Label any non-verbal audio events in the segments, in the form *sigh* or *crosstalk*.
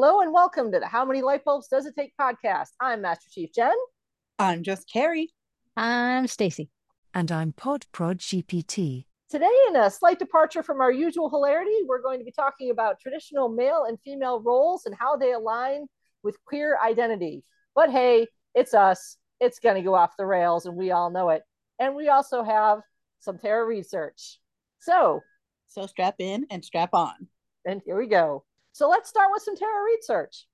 Hello and welcome to the How Many Light Bulbs Does It Take podcast. I'm Master Chief Jen. I'm just Carrie. I'm Stacy. And I'm Pod Prod GPT. Today, in a slight departure from our usual hilarity, we're going to be talking about traditional male and female roles and how they align with queer identity. But hey, it's us. It's going to go off the rails, and we all know it. And we also have some Tara research. So, So strap in and strap on. and here we go. So let's start with some Tara research.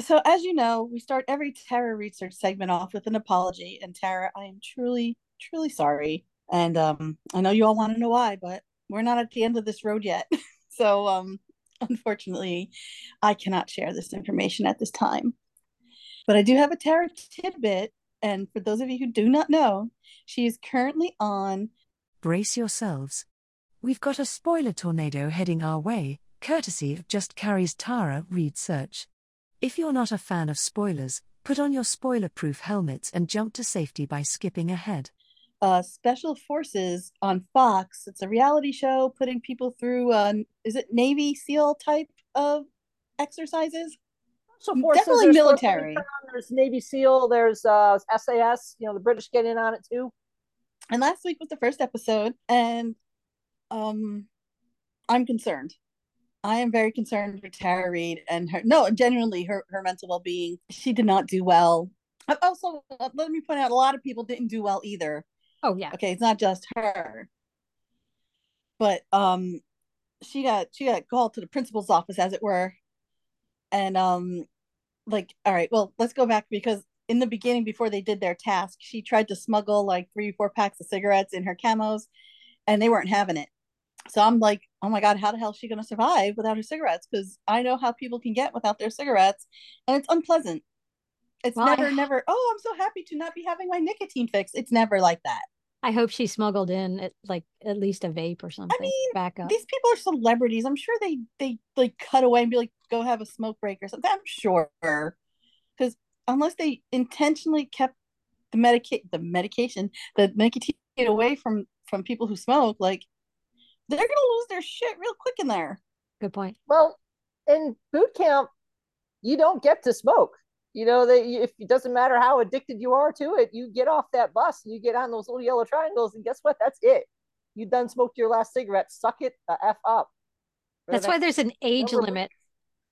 So, as you know, we start every Tara research segment off with an apology. And Tara, I am truly, truly sorry. And um, I know you all want to know why, but we're not at the end of this road yet. *laughs* so, um, unfortunately, I cannot share this information at this time. But I do have a Tara tidbit. And for those of you who do not know, she is currently on Brace yourselves. We've got a spoiler tornado heading our way, courtesy of Just Carrie's Tara ReidSearch. If you're not a fan of spoilers, put on your spoiler proof helmets and jump to safety by skipping ahead. uh, Special Forces on Fox. It's a reality show putting people through, uh, is it Navy SEAL type of exercises? So Definitely there's supposed to be military. There's Navy SEAL. There's uh, SAS. You know, the British get in on it too. And last week was the first episode, and um, I'm concerned. I am very concerned for Tara Reid and her. No, genuinely, her her mental well being. She did not do well. Also, uh, let me point out, a lot of people didn't do well either. Oh yeah. okay it's not just her but um she got she got called to the principal's office as it were and um like all right well let's go back because in the beginning before they did their task she tried to smuggle like three four packs of cigarettes in her camos and they weren't having it so i'm like oh my god how the hell is she going to survive without her cigarettes because i know how people can get without their cigarettes and it's unpleasant it's Well, I- never never oh i'm so happy to not be having my nicotine fix it's never like that I hope she smuggled in at like at least a vape or something. I mean, back up. these people are celebrities. I'm sure they they like cut away and be like, go have a smoke break or something. I'm sure because unless they intentionally kept the medicate the medication the nicotine away from from people who smoke, like they're gonna lose their shit real quick in there. Good point. Well, in boot camp, you don't get to smoke. You know that if it doesn't matter how addicted you are to it, you get off that bus and you get on those little yellow triangles, and guess what? That's it. You done smoked your last cigarette. Suck it the f up. For the That's why there's an age number limit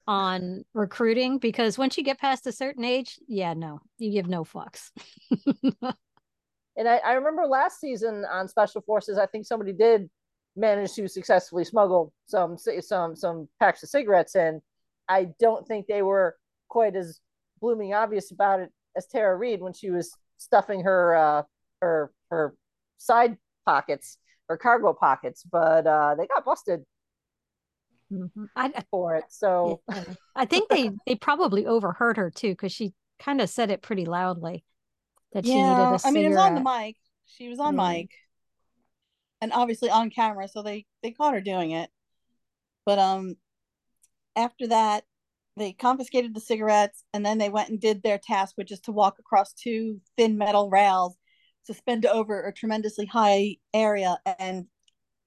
on recruiting because once you get past a certain age, yeah, no, you give no fucks. *laughs* And I, I remember last season on Special Forces, I think somebody did manage to successfully smuggle some some some packs of cigarettes in. I don't think they were quite as blooming obvious about it as Tara Reid when she was stuffing her uh, her her side pockets, or cargo pockets, but uh, they got busted Mhm. I, I- for it. So yeah. I think they they probably overheard her too because she kind of said it pretty loudly that she needed a I mean, it was on the mic. She was on Mhm. mic, and obviously on camera, so they they caught her doing it. But um, after that, they confiscated the cigarettes, and then they went and did their task, which is to walk across two thin metal rails, suspended over a tremendously high area. And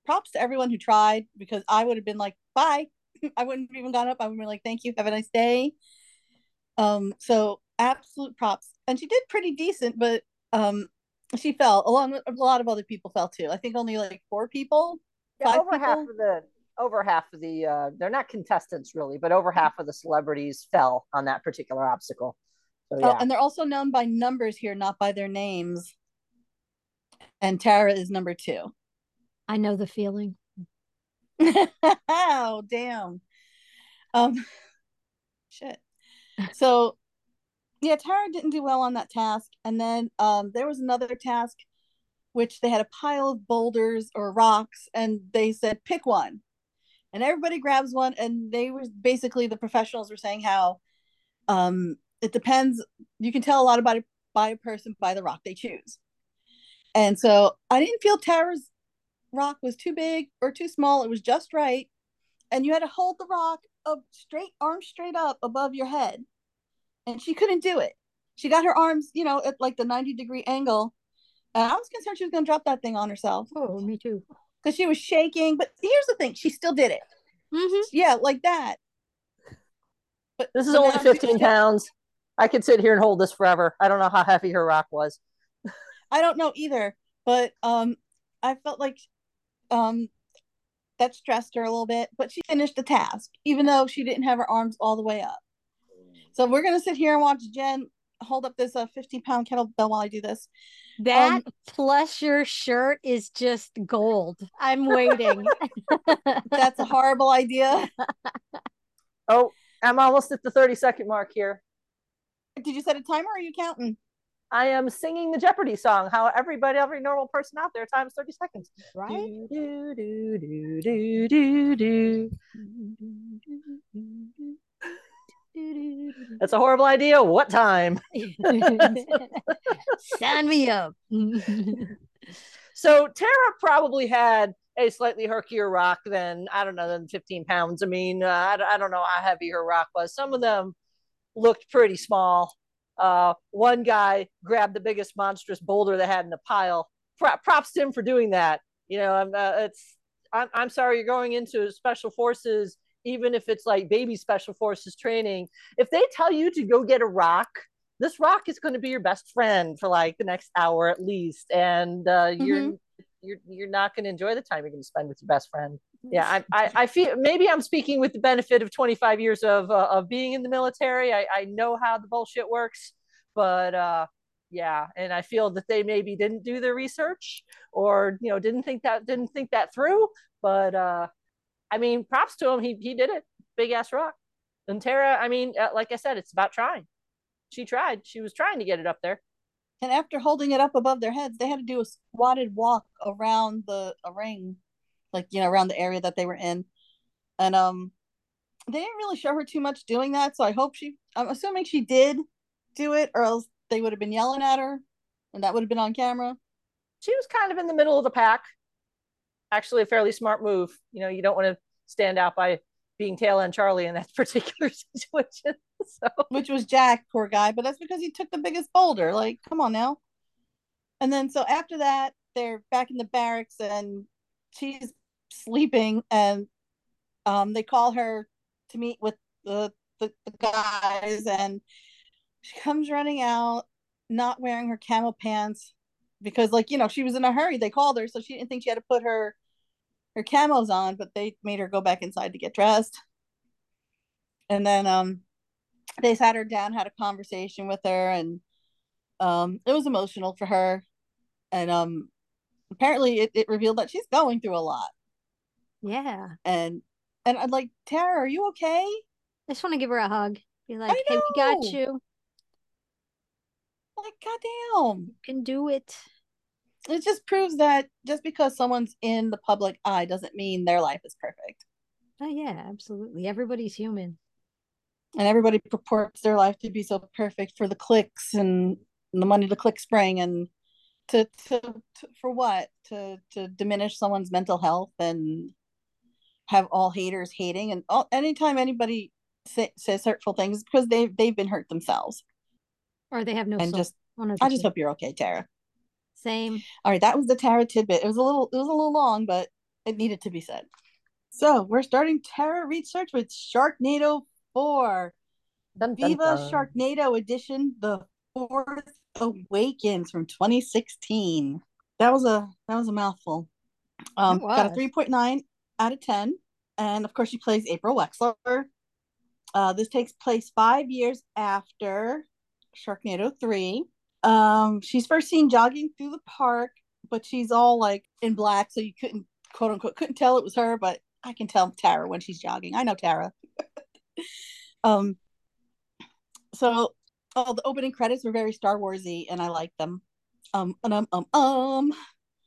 props to everyone who tried, because I would have been like, bye. *laughs* I wouldn't have even gone up. I would been like, thank you, have a nice day. Um, so absolute props. And she did pretty decent, but um she fell along with a lot of other people fell too. I think only like four people. yeah, Five over half of the over half of the uh, they're not contestants really, but over half of the celebrities fell on that particular obstacle. So Oh, yeah. and they're also known by numbers here, not by their names. And Tara is number two. I know the feeling. *laughs* oh, damn. Um *laughs* shit. So yeah, Tara didn't do well on that task. And then um there was another task which they had a pile of boulders or rocks and they said pick one. And everybody grabs one and they were basically the professionals were saying how um it depends you can tell a lot about it by a person by the rock they choose. And so I didn't feel Tara's rock was too big or too small. It was just right. And you had to hold the rock up straight, arms straight up above your head. And she couldn't do it. She got her arms, you know, at like the 90 degree angle. And I was concerned she was going to drop that thing on herself. Oh, me too. because she was shaking. But here's the thing: she still did it. Mhm. Yeah, like that. But This is only 15 just- pounds. I could sit here and hold this forever. I don't know how heavy her rock was. I don't know either, but um, I felt like um, that stressed her a little bit. But she finished the task, even though she didn't have her arms all the way up. So we're gonna sit here and watch Jen hold up this uh 15 pound kettlebell while I do this. That plus your shirt is just gold. I'm *laughs* waiting. *laughs* That's a horrible idea. *laughs* Oh, I'm almost at the 30 second mark here. Did you set a timer? Or are you counting? I am singing the Jeopardy song. How everybody, every normal person out there, times 30 seconds. right? Do, Do, do, do, do, do, do. That's a horrible idea. What time? *laughs* Sign me up. *laughs* So Tara probably had a slightly herkier rock than I don't know than 15 pounds. I mean, uh, I, I don't know how heavy her rock was. Some of them looked pretty small. Uh, one guy grabbed the biggest monstrous boulder they had in the pile. Pro- props to him for doing that. You know, I'm, uh, it's I'm, I'm sorry you're going into special forces, even if it's like baby special forces training. If they tell you to go get a rock, this rock is going to be your best friend for like the next hour at least, and uh, you're you're you're not going to enjoy the time you're going to spend with your best friend. Yeah, I, I, I feel maybe I'm speaking with the benefit of 25 years of uh, of being in the military. I, I know how the bullshit works, but uh, yeah, and I feel that they maybe didn't do their research or you know didn't think that didn't think that through. But uh, I mean, props to him. He he did it. Big ass rock. And Tara, I mean, uh, like I said, it's about trying. She tried. She was trying to get it up there. And after holding it up above their heads, they had to do a squatted walk around the a ring, like you know, around the area that they were in. And um they didn't really show her too much doing that, so I hope she I'm assuming she did do it, or else they would have been yelling at her and that would have been on camera. She was kind of in the middle of the pack. Actually, a fairly smart move. You know, you don't want to stand out by being tail end Charlie in that *laughs* particular situation. So Which was Jack, poor guy, but that's because he took the biggest boulder. Like, come on now. And then so after that, they're back in the barracks and she's sleeping and um they call her to meet with the the, the guys and she comes running out not wearing her camel pants because like you know she was in a hurry they called her so she didn't think she had to put her her camos on but they made her go back inside to get dressed and then um they sat her down had a conversation with her and um it was emotional for her and um apparently it, it revealed that she's going through a lot Yeah. and and i'm like tara are you okay I just want to give her a hug. Be like, hey, we got you. like goddamn You can do it. It just proves that just because someone's in the public eye doesn't mean their life is perfect Oh yeah, absolutely. Everybody's human. and everybody purports their life to be so perfect for the clicks and the money the clicks bring and to, to, to for what to to diminish someone's mental health and have all haters hating and all anytime anybody say, says hurtful things because they they've been hurt themselves Or they have no and soul. just One of the i just hope you're okay tara Same. all right that was the Tara tidbit it was a little it was a little long but it needed to be said so we're starting Tara research with sharknado 4 dun, dun, Viva dun. Sharknado Edition, the fourth awakens from 2016. That was a that was a mouthful. Um, It got a 3.9 out of 10, and of course she plays April Wexler. Uh, this takes place five years after Sharknado 3. Um, she's first seen jogging through the park, but she's all like in black, so you couldn't quote unquote couldn't tell it was her, but I can tell Tara when she's jogging. I know Tara. *laughs* um so oh the opening credits were very Star Warsy and I liked them. Um um um um um.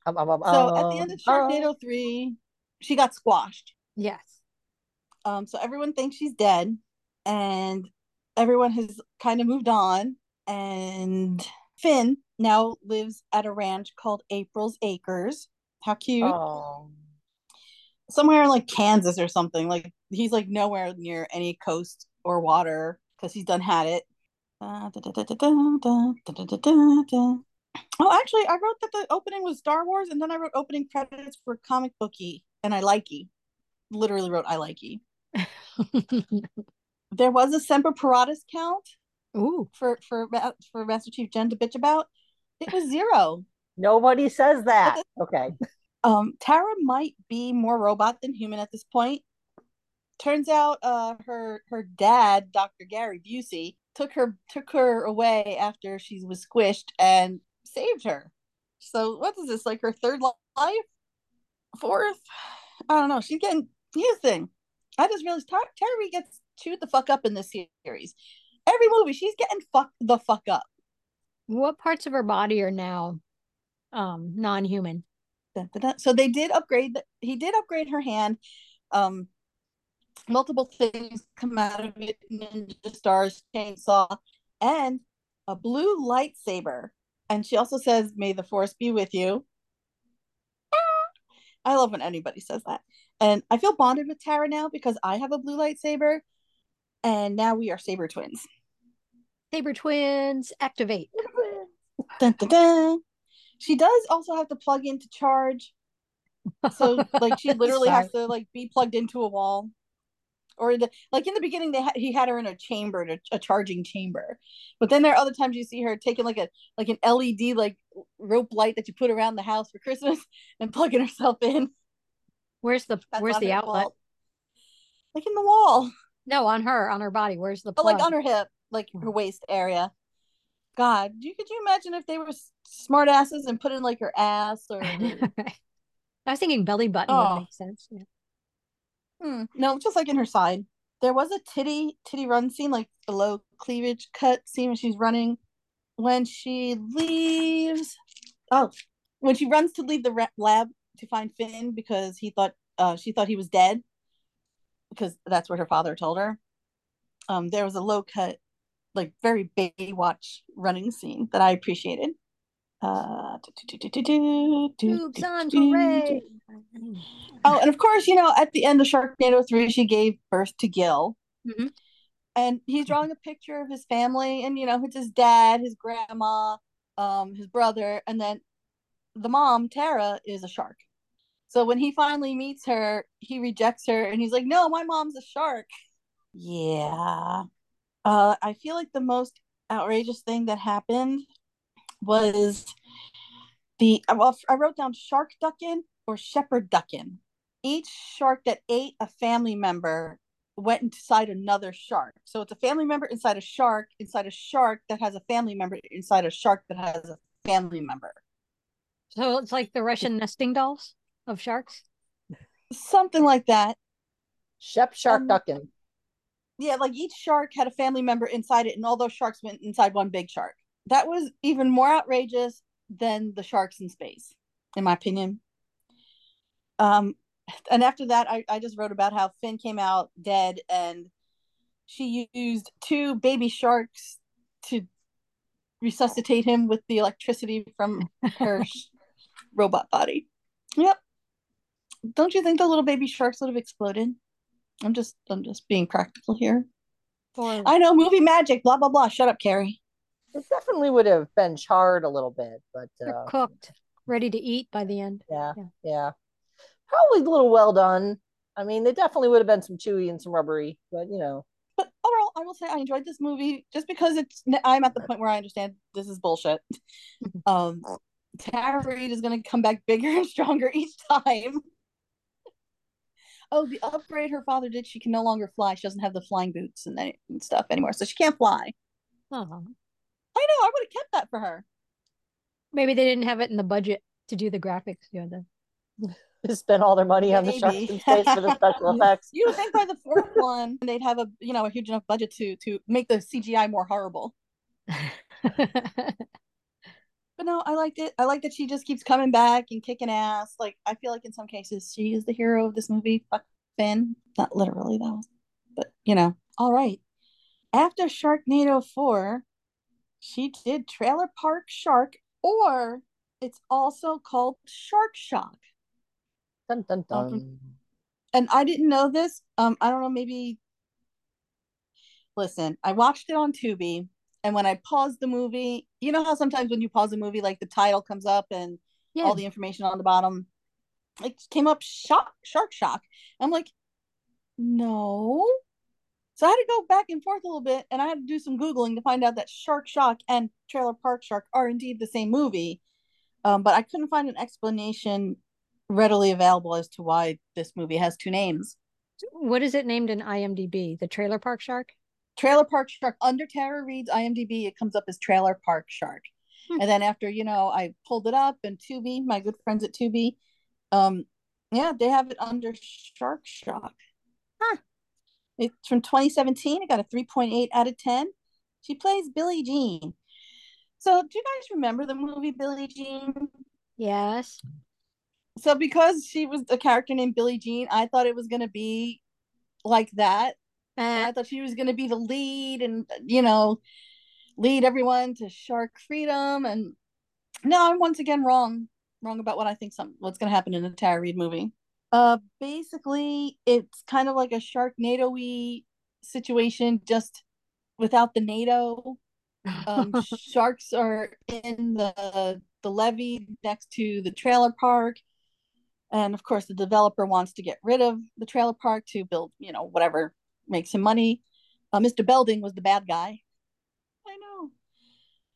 Um, um, um, So at the end of um, Sharknado 3, she got squashed. Yes. Um so everyone thinks she's dead and everyone has kind of moved on and Fin now lives at a ranch called April's Acres. How cute. Somewhere in like Kansas or something. Like he's like nowhere near any coast or water because he's done had it. Oh, actually, I wrote that the opening was Star Wars, and then I wrote opening credits for comic booky, and I likey. Literally wrote I likey. there was a Semper Paratus count Ooh. For for for Master Chief Jen to bitch about. It was zero. *laughs* Nobody says that. Okay. Um, Tara might be more robot than human at this point. Turns out, uh, her her dad, Dr. Gary Busey, took her took her away after she was squished and saved her. So what is this like her third life, fourth? I don't know. She's getting here's the thing. I just realized Tara, Tara gets chewed the fuck up in this series. Every movie, she's getting fucked the fuck up. What parts of her body are now um non-human? So they did upgrade. He did upgrade her hand. Um, multiple things come out of it: ninja stars, chainsaw, and a blue lightsaber. And she also says, "May the force be with you." I love when anybody says that. And I feel bonded with Tara now because I have a blue lightsaber, and now we are saber twins. Saber twins activate. Dun, dun, dun she does also have to plug in to charge. So *laughs* like she literally has to like be plugged into a wall. Or the, like in the beginning, they ha- he had her in a chamber, a, a charging chamber, but then there are other times you see her taking like a like an LED like rope light that you put around the house for Christmas *laughs* and plugging herself in. Where's the That's where's the outlet? Wall. Like in the wall. No, on her, on her body. Where's the plug? Oh, like on her hip, like her waist area. God, you could you imagine if they were smart asses and put in like her ass or? *laughs* I was thinking belly button oh. would make sense. Yeah. Hmm. No, just like in her side. There was a titty titty run scene, like a low cleavage cut scene when she's running. When she leaves, oh, when she runs to leave the lab to find Fin because he thought uh, she thought he was dead because that's what her father told her. Um, there was a low cut like very Baywatch running scene that I appreciated. Uh, Oops on parade. Oh, and of course, you know, at the end of Sharknado 3, she gave birth to Gil. Mm-hmm. And he's drawing a picture of his family, and you know, it's his dad, his grandma, um, his brother, and then the mom, Tara, is a shark. So when he finally meets her, he rejects her and he's like, No, my mom's a shark. Yeah. Uh, I feel like the most outrageous thing that happened was the well, I wrote down shark ducking or shepherd ducking. Each shark that ate a family member went inside another shark. So it's a family member inside a shark, inside a shark that has a family member inside a shark that has a family member. So it's like the Russian nesting dolls of sharks? Something like that. Shep shark um, ducking yeah, like each shark had a family member inside it, and all those sharks went inside one big shark. That was even more outrageous than the sharks in space, in my opinion. Um, and after that, I, I just wrote about how Fin came out dead, and she used two baby sharks to resuscitate him with the electricity from her *laughs* robot body. Yep. Don't you think the little baby sharks would have exploded? I'm just I'm just being practical here. Or, I know movie magic, blah blah blah. Shut up, Carrie. It definitely would have been charred a little bit, but uh, cooked, ready to eat by the end. Yeah, yeah, yeah, Probably a little well done. I mean, there definitely would have been some chewy and some rubbery, but you know. But overall, I will say I enjoyed this movie just because it's. I'm at the point where I understand this is bullshit. *laughs* um, Tara Reid is going to come back bigger and *laughs* stronger each time oh, the upgrade her father did, she can no longer fly. She doesn't have the flying boots and, and stuff anymore, so she can't fly. Oh, I know. I would have kept that for her. Maybe they didn't have it in the budget to do the graphics. You know, the spend all their money on the sharks in space for the *laughs* special effects. You would think by the fourth one *laughs* they'd have a you know a huge enough budget to to make the CGI more horrible. *laughs* but no, I liked it. I like that she just keeps coming back and kicking ass. Like I feel like in some cases she is the hero of this movie. Fuck Fin, not literally though, but you know. All right. After Sharknado four, she did Trailer Park Shark, or it's also called Shark Shock. Dun dun dun. Um, and I didn't know this. Um, I don't know. Maybe. Listen, I watched it on Tubi and when I paused the movie, you know how sometimes when you pause a movie, like the title comes up and Yeah. all the information on the bottom, it came up shock, shark shock. I'm like, no. So I had to go back and forth a little bit, and I had to do some googling to find out that Shark Shock and Trailer Park Shark are indeed the same movie. Um, but I couldn't find an explanation readily available as to why this movie has two names. What is it named in IMDb? The Trailer Park Shark? Trailer Park Shark under Tara Reid's IMDb, it comes up as Trailer Park Shark. Hmm. And then after, you know, I pulled it up and Tubi, my good friends at Tubi, um, yeah, they have it under Shark Shock. Huh. It's from 2017. It got a 3.8 out of 10. She plays Billie Jean. So do you guys remember the movie Billie Jean? Yes. So because she was a character named Billie Jean, I thought it was gonna be like that. And Uh, I thought she was going to be the lead and, you know, lead everyone to shark freedom. And no, I'm once again wrong. Wrong about what I think some what's going to happen in the Tara Reid movie. Uh, basically, it's kind of like a Sharknado y situation, just without the NATO. Um, *laughs* sharks are in the the levee next to the trailer park, and of course, the developer wants to get rid of the trailer park to build, you know, whatever makes him money. Uh, Mr. Belding was the bad guy. I know.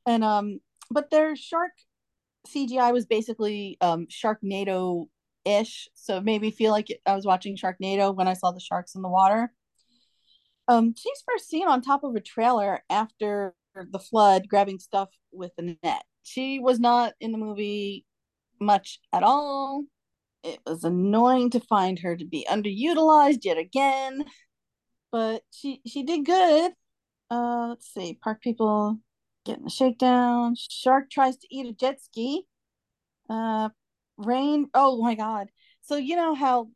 And um, but their shark CGI was basically um Sharknado ish, so it made me feel like I was watching Sharknado when I saw the sharks in the water. Um, she's first seen on top of a trailer after the flood, grabbing stuff with the net. She was not in the movie much at all. It was annoying to find her to be underutilized yet again but she she did good. Uh, let's see, park people getting a shakedown. Shark tries to eat a jet ski. Uh, rain. Oh my god! So you know how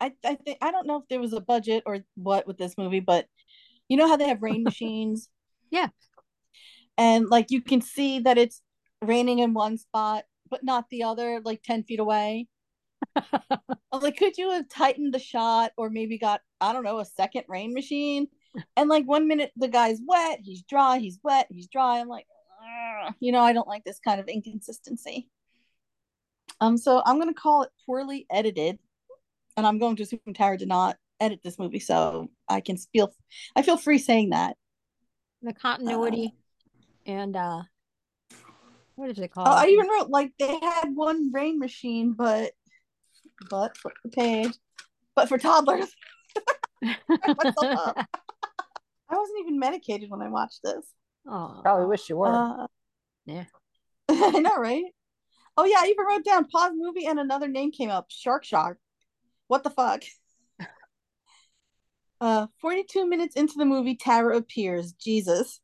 I I think I don't know if there was a budget or what with this movie, but you know how they have rain *laughs* machines. Yeah. And like you can see that it's raining in one spot, but not the other, like ten feet away. I'm like, could you have tightened the shot or maybe got, I don't know, a second rain machine? *laughs* And like one minute the guy's wet, he's dry, he's wet, he's dry. I'm like, "Ugh." you know, I don't like this kind of inconsistency. Um, so I'm gonna call it poorly edited, and I'm going to assume Tara did not edit this movie, so I can feel I feel free saying that. the continuity and uh what is it called? Oh, I even wrote like they had one rain machine, but but flip the page, but for toddlers. *laughs* *laughs* I wasn't even medicated when I watched this. oh, Probably wish you were. Uh, Yeah. *laughs* I know, right? Oh yeah, I even wrote down pause movie and another name came up. Shark Shark. What the fuck? Uh, 42 minutes into the movie, Tara appears. Jesus.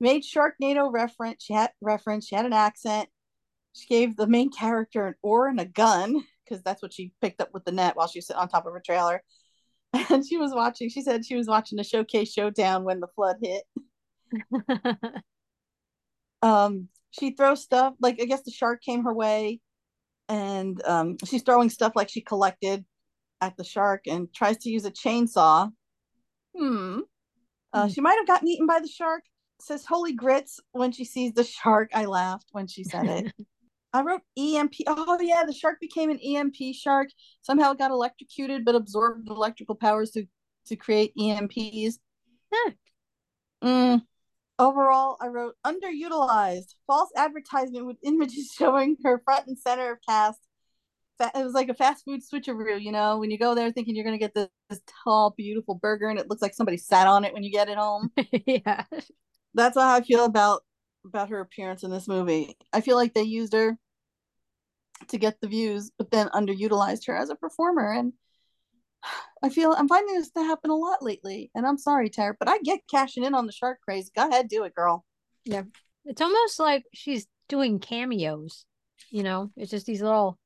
Made Sharknado reference. She had reference. She had an accent. She gave the main character an oar and a gun because that's what she picked up with the net while she was sitting on top of her trailer. *laughs* And she was watching. She said she was watching the showcase showdown when the flood hit. *laughs* um she throws stuff like i guess the shark came her way and um she's throwing stuff like she collected at the shark and tries to use a chainsaw hmm uh, Hmm. she might have gotten eaten by the shark says holy grits when she sees the shark i laughed when she said it *laughs* i wrote emp oh yeah the shark became an emp shark somehow it got electrocuted but absorbed electrical powers to to create emps Huh. Mm. Overall, I wrote underutilized, false advertisement with images *laughs* showing her front and center of cast. It was like a fast food switcheroo, you know, when you go there thinking you're going to get this, this tall, beautiful burger and it looks like somebody sat on it when you get it home. *laughs* yeah. That's how I feel about about her appearance in this movie. I feel like they used her to get the views, but then underutilized her as a performer. And I feel I'm finding this to happen a lot lately. And I'm sorry, Tara, but I get cashing in on the shark craze. Go ahead, do it, girl. Yeah. It's almost like she's doing cameos. You know, it's just these little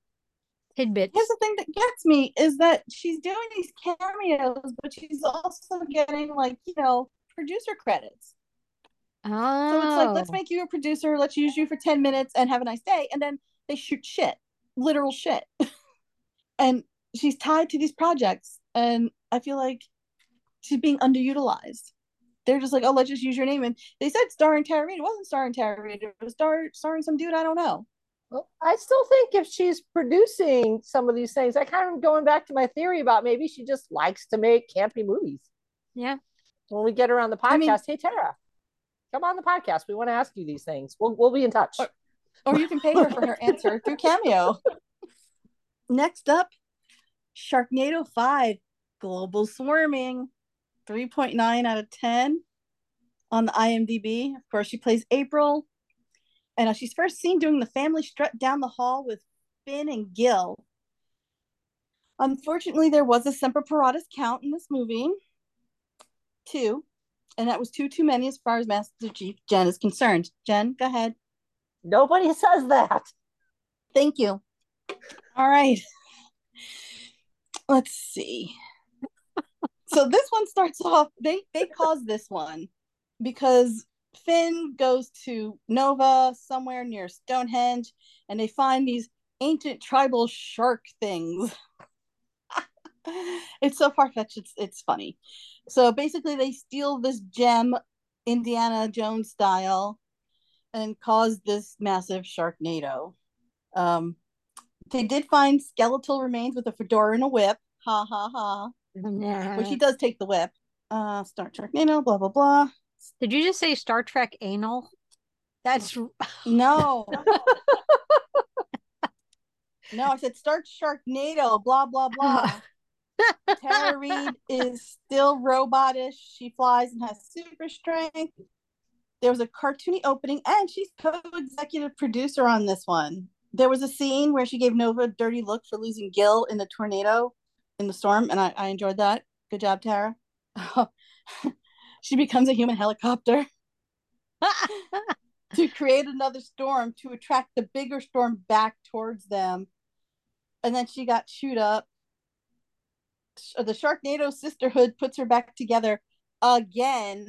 tidbits. Here's the thing that gets me is that she's doing these cameos, but she's also getting like, you know, producer credits. Oh, So it's like, let's oh. make you a producer, let's use you for 10 minutes and have a nice day. And then they shoot shit, literal shit. *laughs* and she's tied to these projects. And I feel like she's being underutilized. they're just like, oh, let's just use your name. And they said starring Tara Reid. It wasn't starring Tara Reid. It was star- starring some dude I don't know. Well, I still think if she's producing some of these things, I kind of going back to my theory about maybe she just likes to make campy movies. Yeah. When we get her on the podcast, I mean, hey Tara, come on the podcast. We want to ask you these things. We'll we'll be in touch. Or, or you can pay her for her answer through Cameo. *laughs* Next up, Sharknado 5 Global Swarming, 3.9 out of 10 on the IMDb. Of course, she plays April. And she's first seen doing the family strut down the hall with Fin and Gil. Unfortunately, there was a Semper Paratus count in this movie. Two. And that was two too many as far as Master Chief Jen is concerned. Jen, go ahead. Nobody *laughs* says that. Thank you. All right. Let's see. so this one starts *laughs* off, they they cause this one because Fin goes to Nova somewhere near Stonehenge and they find these ancient tribal shark things. *laughs* *laughs* it's so far fetched, it's, it's funny. So basically, they steal this gem, Indiana Jones style, and cause this massive sharknado. Um, they did find skeletal remains with a fedora and a whip. Ha ha ha. Nah. Which he does take the whip. Uh, Star Trek Nano, blah blah blah. Did you just say Star Trek anal? That's *laughs* no. *laughs* no, I said Star Sharknado, blah blah blah. Tara Reid is still robotish. She flies and has super strength. There was a cartoony opening, and she's co-executive producer on this one. There was a scene where she gave Nova a dirty look for losing Gil in the tornado in the storm, and I, I enjoyed that. Good job, Tara. *laughs* she becomes a human helicopter *laughs* to create another storm to attract the bigger storm back towards them. And then she got chewed up. The Sharknado Sisterhood puts her back together again.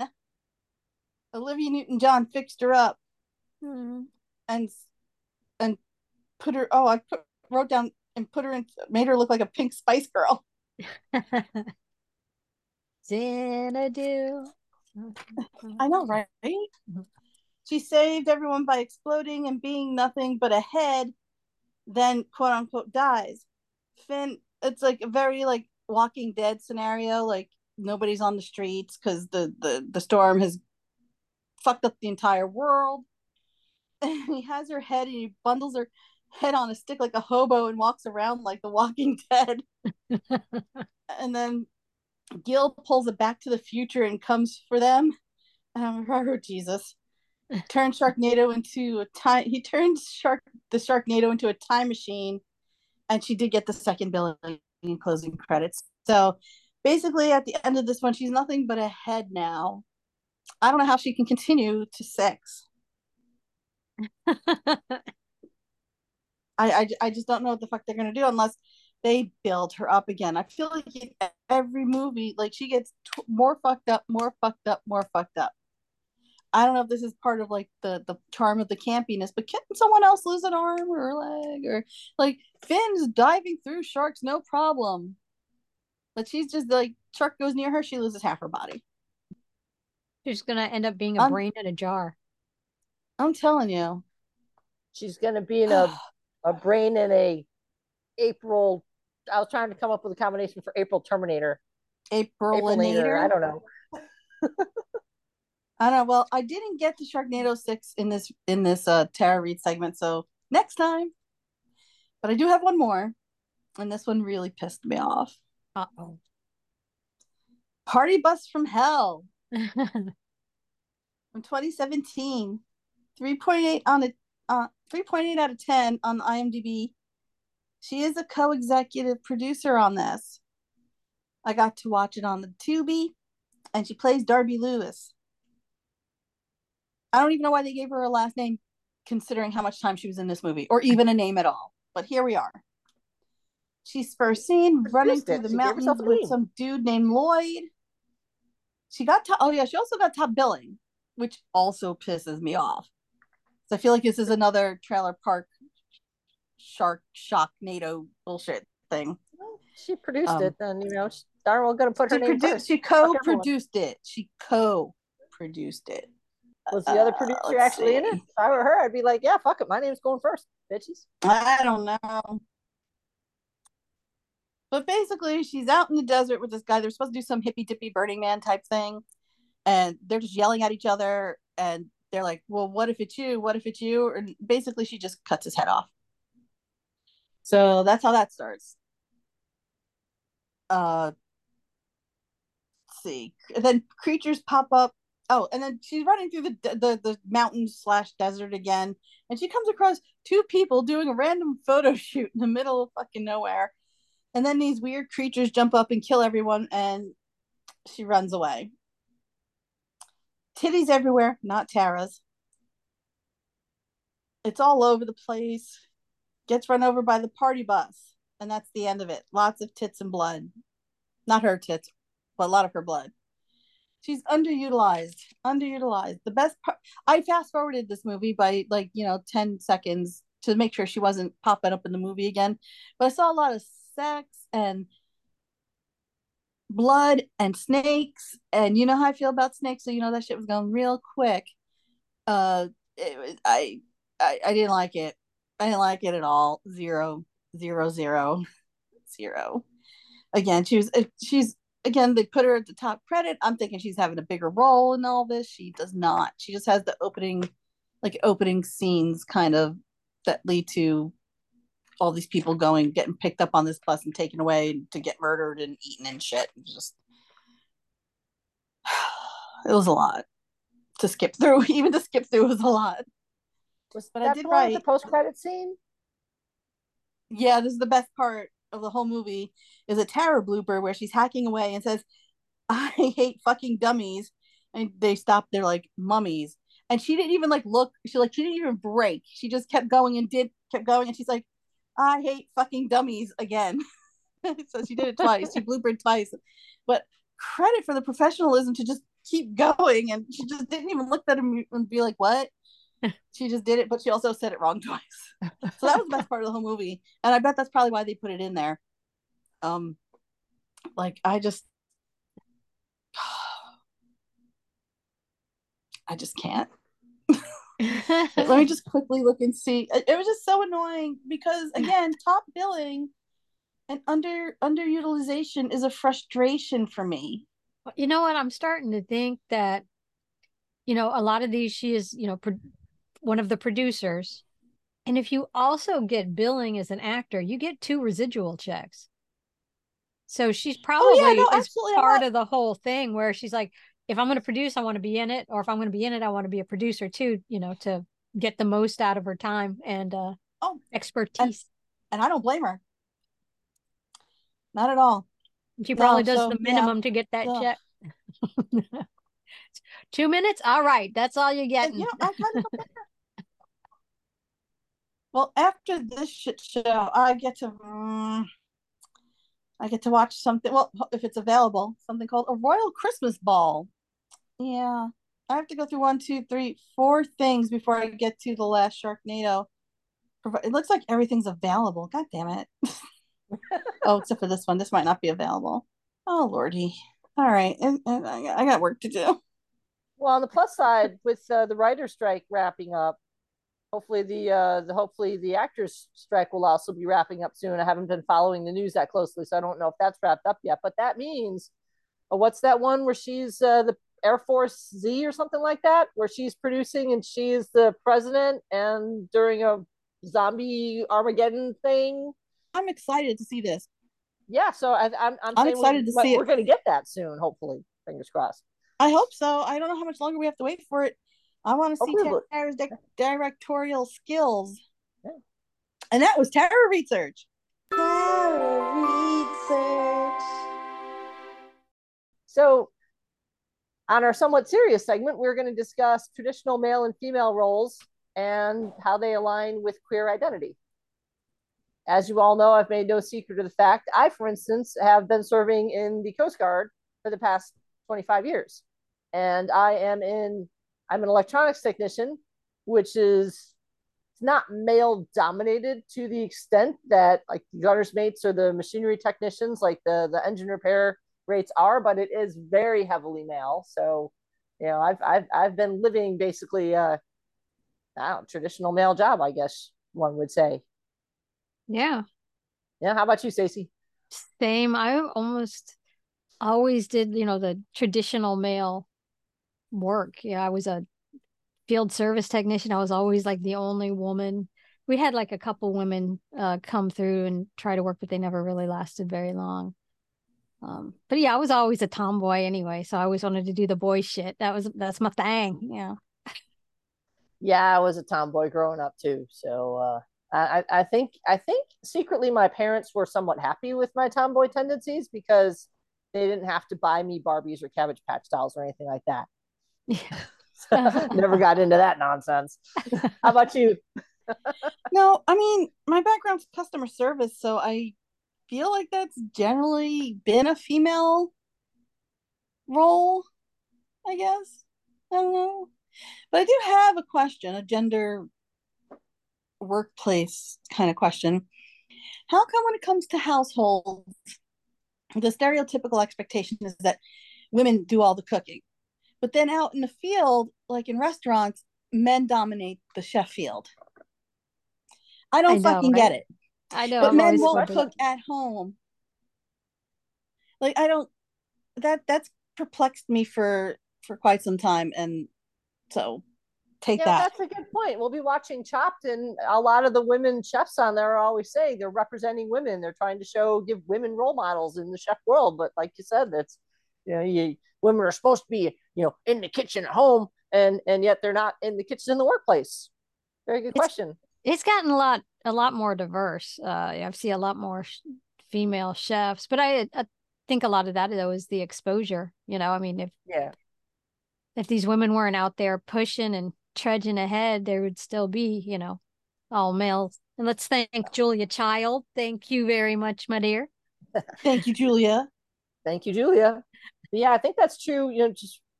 Olivia Newton John fixed her up hmm. and and put her. Oh, I put wrote down and put her in, made her look like a pink Spice Girl. *laughs* Xanadu. I know, right? Mm-hmm. She saved everyone by exploding and being nothing but a head, then quote unquote dies. Fin, it's like a very like Walking Dead scenario. Like nobody's on the streets because the the the storm has fucked up the entire world. *laughs* And he has her head and he bundles her head on a stick like a hobo and walks around like the Walking *laughs* Dead. *laughs* and then Gil pulls it back to the future and comes for them. And I'm like, oh Jesus. Turns Sharknado into a time he turns Shark the Sharknado into a time machine. And she did get the second billing and closing credits. So basically at the end of this one, she's nothing but a head now. I don't know how she can continue to six. *laughs* I, I, I just don't know what the fuck they're gonna do unless they build her up again. I feel like every movie, like she gets t- more fucked up, more fucked up, more fucked up. I don't know if this is part of like the the charm of the campiness, but can someone else lose an arm or a leg or like Fin's diving through sharks, no problem. But she's just like shark goes near her, she loses half her body. She's gonna end up being a I'm, brain in a jar. I'm telling you. She's gonna be in a *sighs* a brain in a April. I was trying to come up with a combination for April Terminator. April Terminator. I don't know. *laughs* I don't know. Well, I didn't get the Sharknado six in this in this uh Tara Reid segment, so next time. But I do have one more, and this one really pissed me off. Uh oh. Party Bus from Hell *laughs* from 2017, 3.8 on a uh, 3.8 out of 10 on IMDb. She is a co-executive producer on this. I got to watch it on the Tubi, and she plays Darby Lewis. I don't even know why they gave her a last name, considering how much time she was in this movie, or even a name at all. But here we are. She's first seen running through the she mountains with some dude named Lloyd. She got top. Oh yeah, she also got top billing, which also pisses me off. So I feel like this is another trailer park shark shock NATO bullshit thing. She produced um, it, then you know, darn well gonna put her name produ- She co-produced it. She co produced it? Was the other Uh, producer let's actually in it? If I were her, I'd be like, yeah, fuck it. My name's going first, bitches. I don't know. But basically, she's out in the desert with this guy. They're supposed to do some hippy dippy Burning Man type thing. And they're just yelling at each other. And they're like, well, what if it's you? What if it's you? And basically, she just cuts his head off. So that's how that starts. Uh, let's see. And then creatures pop up. Oh, and then she's running through the the, the mountains slash desert again, and she comes across two people doing a random photo *laughs* shoot in the middle of fucking nowhere. And then these weird creatures jump up and kill everyone, and she runs away. Titties everywhere, not Tara's. It's all over the place. Gets run over by the party bus, and that's the end of it. Lots of tits and blood. Not her tits, but a lot of her blood. She's underutilized. Underutilized. The best part I fast forwarded this movie by like, you know, 10 seconds to make sure she wasn't popping up in the movie again. But I saw a lot of sex and blood and snakes. And you know how I feel about snakes, so you know that shit was going real quick. Uh it I, I I didn't like it. I didn't like it at all. Zero, zero, zero, *laughs* zero. Again, she was she's again they put her at the top credit. I'm thinking she's having a bigger role in all this. She does not. She just has the opening like opening scenes kind of that lead to all these people going getting picked up on this bus and taken away to get murdered and eaten and shit. It just *sighs* it was a lot to skip through. *laughs* Even to skip through was a lot. Was But I that did one with write- the post credit scene? Yeah, this is the best part of the whole movie is a Tara blooper where she's hacking away and says, *laughs* I hate fucking dummies. And they stop, they're like mummies. And she didn't even like look, she like she didn't even break. She just kept going and did kept going and she's like, I hate fucking dummies again. *laughs* so she did it twice. She bloopered twice. But credit for the professionalism to just keep going and she just didn't even look at him and be like, What? *laughs* she just did it, but she also said it wrong *laughs* twice. *laughs* so that was the best part of the whole movie. And I bet that's probably why they put it in there. Um like I just *sighs* I just can't. Let me just quickly look and see. It was just so annoying because again, top billing and under underutilization is a frustration for me. you know what? I'm starting to think that, you know, a lot of these, she is, you know, pro- one of the producers. And if you also get billing as an actor, you get two residual checks. So she's probably Oh, no, is absolutely. Part not- of the whole thing where she's like, if I'm going to produce, I want to be in it, or if I'm going to be in it, I want to be a producer too, you know, to get the most out of her time and uh, Oh, expertise. and I don't blame her. Not at all. she no, probably does so, the yeah, minimum to get that check. *laughs* Two minutes, all right, that's all you're And, you know, I kind of. *laughs* Well, after this shit show, I get to mm, I get to watch something. Well, if it's available, something called a Royal Christmas Ball. Yeah, I have to go through one, two, three, four things before I get to the last Sharknado. It looks like everything's available. God damn it! *laughs* oh, except for this one. This might not be available. Oh lordy. All right, and, and I, got- work to do. Well, on the plus side, with uh, the writer's strike wrapping up, hopefully the uh, the hopefully the actors strike will also be wrapping up soon. I haven't been following the news that closely, so I don't know if that's wrapped up yet. But that means, uh, what's that one where she's uh, the Air Force Z or something like that, where she's producing and she's the president, and during a zombie Armageddon thing. I'm excited to see this. Yeah, so I, I'm I'm, I'm excited we, to see We're it. going to get that soon, hopefully. Fingers crossed. I hope so. I don't know how much longer we have to wait for it. I want to see Tara's di- directorial skills. Yeah. And that was Tara Research. Tara Research. So, on our somewhat serious segment, we're going to discuss traditional male and female roles and how they align with queer identity. As you all know, I've made no secret of the fact I, for instance, have been serving in the Coast Guard for the past 25 years. And I am in, I'm an electronics technician, which is it's not male dominated to the extent that like the gunner's mates or the machinery technicians, like the, the engine repair rates are, but it is very heavily male. So you know, I've I've I've been living basically uh, a traditional male job, I guess one would say. Yeah. Yeah. How about you, Stacy? Same. I almost always did, you know, the traditional male work. Yeah, I was a field service technician. I was always like the only woman. We had like a couple women uh, come through and try to work, but they never really lasted very long. Um, but yeah, I was always a tomboy anyway, so I always wanted to do the boy shit. That was that's my thing, yeah. Yeah, I was a tomboy growing up too. So uh, I I think I think secretly my parents were somewhat happy with my tomboy tendencies because they didn't have to buy me Barbies or Cabbage Patch dolls or anything like that. *laughs* Never got into that nonsense. How about you? *laughs* no, I mean, my background's customer service, so I feel like that's generally been a female role, I guess. I don't know. But I do have a question, a gender workplace kind of question. How come when it comes to households, the stereotypical expectation is that women do all the cooking? But then out in the field, like in restaurants, men dominate the chef field. I don't I know, fucking right? get it. I know, but I'm men won't cook at home. Like I don't. That that's perplexed me for for quite some time, and so take yeah, that. That's a good point. We'll be watching Chopped, and a lot of the women chefs on there are always saying they're representing women. They're trying to show, give women role models in the chef world. But like you said, that's you know, you, women are supposed to be you know in the kitchen at home, and and yet they're not in the kitchen in the workplace. Very good it's, question. It's gotten a lot a lot more diverse. Uh, I've seen a lot more sh- female chefs, but I, I think a lot of that though is the exposure. You know, I mean, if yeah, if these women weren't out there pushing and trudging ahead, there would still be, you know, all males. And let's thank Julia Child. Thank you very much, my dear. *laughs* thank you, Julia. Thank you, Julia. Yeah, I think that's true. You know, just I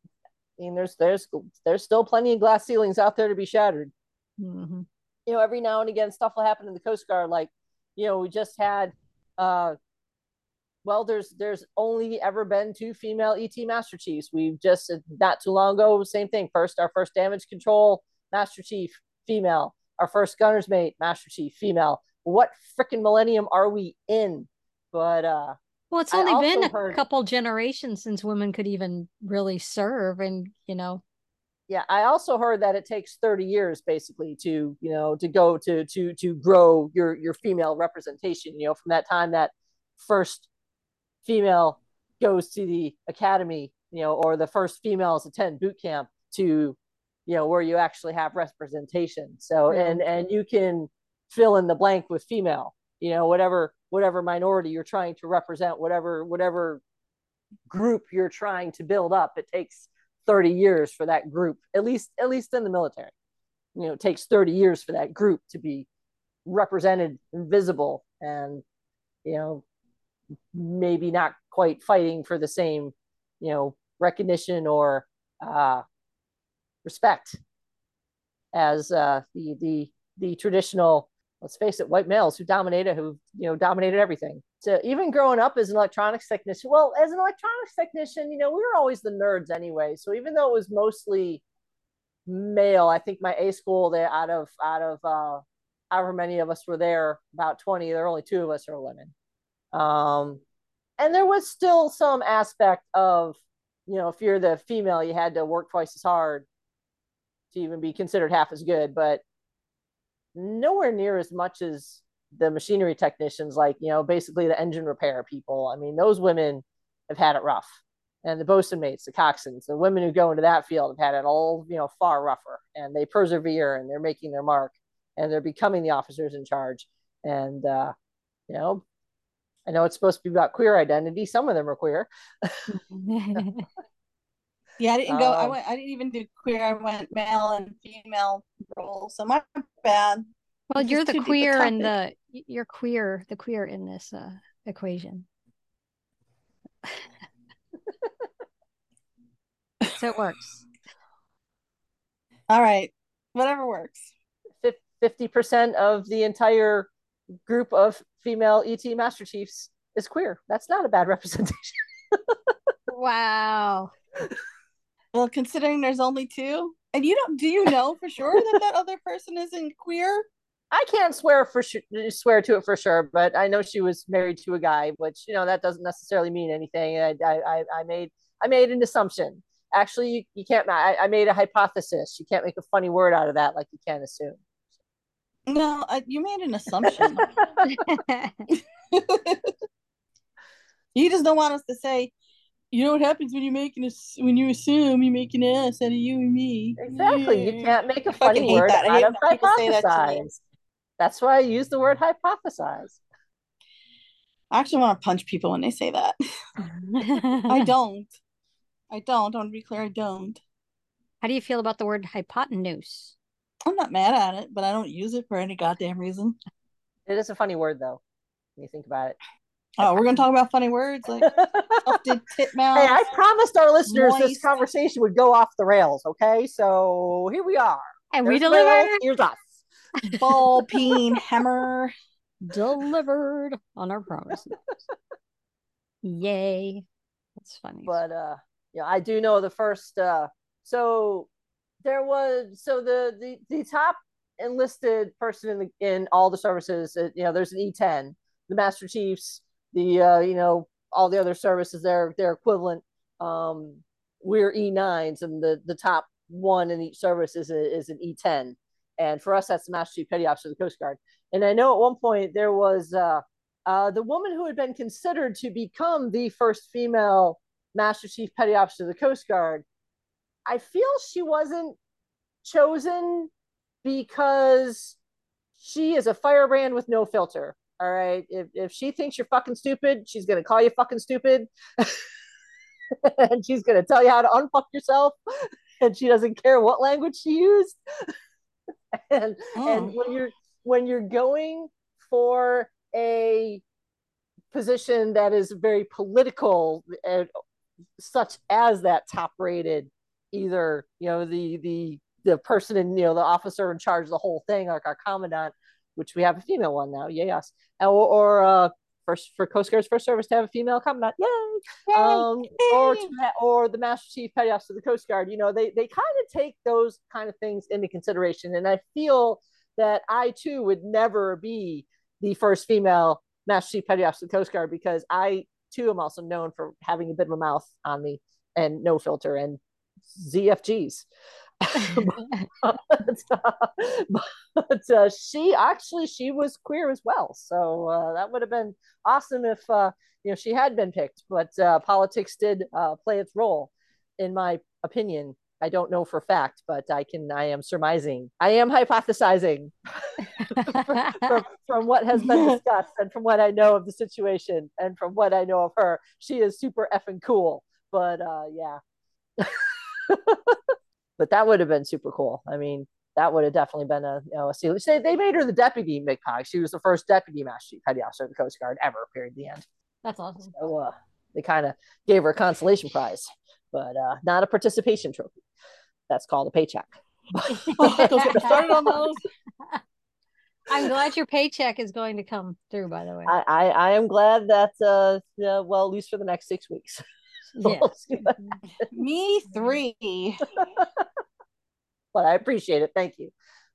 mean, there's there's there's still plenty of glass ceilings out there to be shattered. Mm-hmm you know, every now and again stuff will happen in the Coast Guard. Like, you know, we just had uh well, there's there's only ever been two female ET Master Chiefs. We've just not too long ago, same thing. First, our first damage control Master Chief female, our first gunner's mate Master Chief female. What freaking millennium are we in? But uh well, it's only been a heard, couple generations since women could even really serve, and you know, yeah i also heard that it takes 30 years basically to you know to go to to to grow your your female representation you know from that time that first female goes to the academy you know or the first females attend boot camp to you know where you actually have representation. So and and you can fill in the blank with female you know whatever whatever minority you're trying to represent whatever whatever group you're trying to build up it takes 30 years for that group at least at least in the military. You know it takes 30 years for that group to be represented and visible and you know maybe not quite fighting for the same you know recognition or uh, respect as uh, the the the traditional let's face it white males who dominated who you know dominated everything so even growing up as an electronics technician, well, as an electronics technician, you know, we were always the nerds anyway. So even though it was mostly male, I think my A school, they out of out of uh, however many of us were there, about twenty, there were only two of us are women. Um, and there was still some aspect of, you know, if you're the female, you had to work twice as hard to even be considered half as good, but nowhere near as much as the machinery technicians, like, you know, basically the engine repair people. I mean, those women have had it rough. And the bosun mates, the coxswains, the women who go into that field have had it all, you know, far rougher. And they persevere and they're making their mark and they're becoming the officers in charge. And, uh, you know, I know it's supposed to be about queer identity. Some of them are queer. *laughs* *laughs* yeah, I didn't go. Um, I went. I didn't even do queer. I went male and female roles. So my bad. Well, you're the queer and the you're queer, the queer in this uh, equation. *laughs* so it works. All right, whatever works. Fifty percent of the entire group of female ET Master Chiefs is queer. That's not a bad *laughs* representation. wow. Well, considering there's only two, and you don't, do you know for sure that that other person isn't queer? *laughs* I can't swear for sure, swear to it for sure, but I know she was married to a guy, which you know that doesn't necessarily mean anything. I I, I made I made an assumption. Actually, you, you can't. I, I made a hypothesis. You can't make a funny word out of that like you can't assume. No, uh, you made an assumption. *laughs* *laughs* you just don't want us to say, you know what happens when you make an ass- when you assume you make an ass out of you and me. Exactly. Yeah. You can't make a fucking funny word that. Out of when people say that to me. hypothesize. That's why I use the word hypothesize. I actually want to punch people when they say that. I *laughs* don't. I don't. I want to be clear. I don't. How do you feel about the word hypotenuse? I'm not mad at it, but I don't use it for any goddamn reason. It is a funny word though, when you think about it. Oh, we're gonna talk about funny words like tufted tit. *laughs* Hey, I promised our listeners this conversation would go off the rails. Okay, so here we are. And we There's Will, delivered. Here's us. ball *laughs* peen hammer. Delivered on our promises. Yay. That's funny. But uh, yeah, I do know the first. Uh, so there was so the the the top enlisted person in the in all the services. uh, You know, there's an E10, the Master Chiefs, the uh, you know all the other services. They're they're equivalent. Um, we're E9s, and the the top one in each service is a, is an E10. And for us, that's the Master Chief Petty Officer of the Coast Guard. And I know at one point there was uh, uh, the woman who had been considered to become the first female Master Chief Petty Officer of the Coast Guard. I feel she wasn't chosen because she is a firebrand with no filter. All right. If, if she thinks you're fucking stupid, she's going to call you fucking stupid. *laughs* and she's going to tell you how to unfuck yourself. *laughs* And she doesn't care what language she used. *laughs* and and Mm. when you're when you're going for a position that is very political and such as that top rated either you know the the the person in you know the officer in charge of the whole thing like our commandant which we have a female one now. Yes. Or, or uh first for coast guard's first service to have a female commandant yay! Um, or to ha- or the master chief petty officer of the coast guard. You know they they kind of take those kind of things into consideration and i feel that i too would never be the first female master chief petty officer of the coast guard because i too am also known for having a bit of a mouth on me and no filter and zfgs *laughs* but, *laughs* but uh, she actually she was queer as well. So uh, that would have been awesome if uh, you know she had been picked but uh, politics did uh, play its role in my opinion. I don't know for fact but i can i am surmising. I am hypothesizing *laughs* from, from what has been discussed and from what i know of the situation and from what i know of her. She is super effing cool but uh yeah but that would have been super cool i mean that would have definitely been a you know a seal. They, they made her the deputy McPog. She was the first deputy master chief petty officer of the Coast Guard ever. Period. The end. That's awesome. So uh, they kind of gave her a consolation prize, but uh, not a participation trophy. That's called a paycheck. Don't get me started on those. *laughs* I'm glad your paycheck is going to come through, by the way. I, I, I am glad that uh, uh, well at least for the next six weeks. *laughs* *laughs* yeah. What- Me three. *laughs* but I appreciate it. Thank you.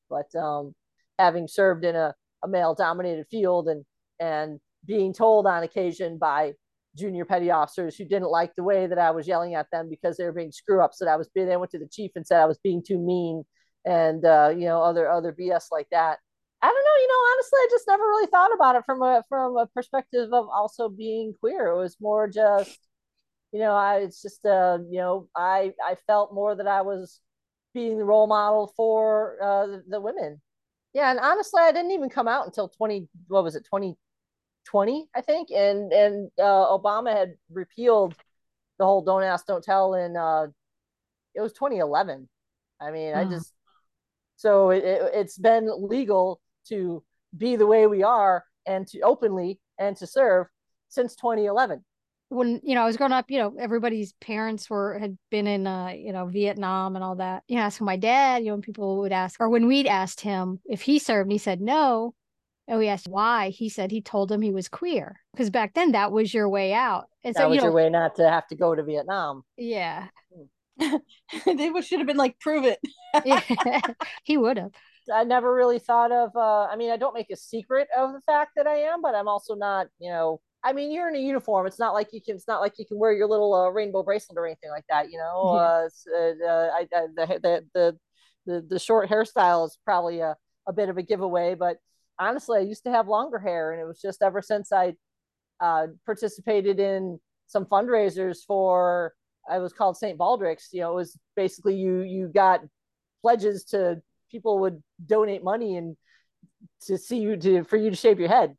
But um, having served in a, a male dominated field and and being told on occasion by junior petty officers who didn't like the way that I was yelling at them because they were being screw ups that I was being they went to the chief and said I was being too mean and uh, you know other other BS like that. I don't know, you know, honestly, I just never really thought about it from a from a perspective of also being queer. It was more just, you know, I it's just uh, you know, I I felt more that I was being the role model for uh, the, the women. Yeah, and honestly, I didn't even come out until twenty. What was it, twenty twenty? I think, and and uh, Obama had repealed the whole "Don't Ask, Don't Tell" in uh, it was twenty eleven. I mean, I Hmm. just so it, it, it's been legal to be the way we are and to openly and to serve since 2011. When you know I was growing up, you know, everybody's parents were had been in uh, you know, Vietnam and all that. You know, asking my dad, you know, when people would ask or when we'd asked him if he served, and he said no. And we asked why. He said he told him he was queer. Because back then that was your way out. And that so, was you know, your way not to have to go to Vietnam. yeah. *laughs* they should have been like, prove it. yeah, *laughs* he would have. I never really thought of. Uh, I mean, I don't make a secret of the fact that I am, but I'm also not. You know, I mean, you're in a uniform. It's not like you can. It's not like you can wear your little uh, rainbow bracelet or anything like that. You know, yeah. uh, uh, I, I, the, the the the the short hairstyle is probably a a bit of a giveaway. But honestly, I used to have longer hair, and it was just ever since I uh, participated in some fundraisers for. I was called St. Baldrick's. You know, it was basically you you got pledges to people would donate money and to see you to for you to shave your head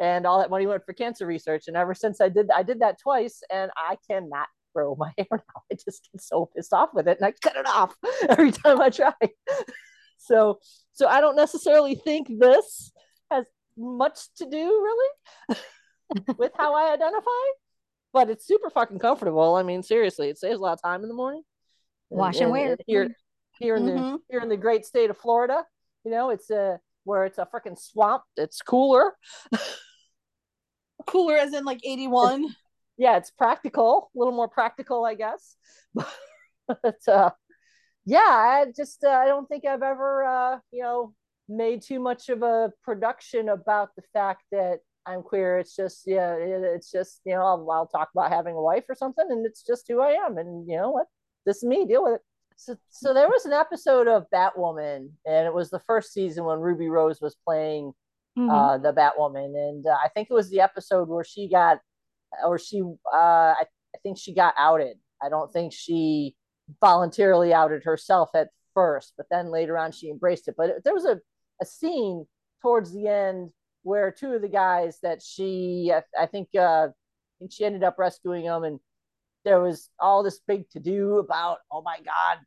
and all that money went for cancer research and ever since i did i did that twice and i cannot grow my *laughs* hair now i just get so pissed off with it and i cut it off *laughs* every time i try *laughs* so so i don't necessarily think this has much to do really with how i identify but it's super fucking comfortable i mean seriously it saves a lot of time in the morning wash and, and wear here here in mm-hmm. the here in the great state of Florida. You know, it's a where it's a freaking swamp. It's cooler. cooler as in like 81. It's, yeah, it's practical, a little more practical, I guess. *laughs* but uh yeah, I just uh, I don't think I've ever uh, you know, made too much of a production about the fact that I'm queer. It's just yeah, it, it's just you know I'll, I'll talk about having a wife or something, and it's just who I am, and you know what, this is me. Deal with it. So, so there was an episode of Batwoman, and it was the first season when Ruby Rose was playing mm-hmm. uh, the Batwoman, and uh, I think it was the episode where she got, or she, uh, I, I think she got outed. I don't think she voluntarily outed herself at first, but then later on she embraced it. But there was a, a scene towards the end where two of the guys that she, I, I think, uh, I think she ended up rescuing them, and there was all this big to do about, oh my God,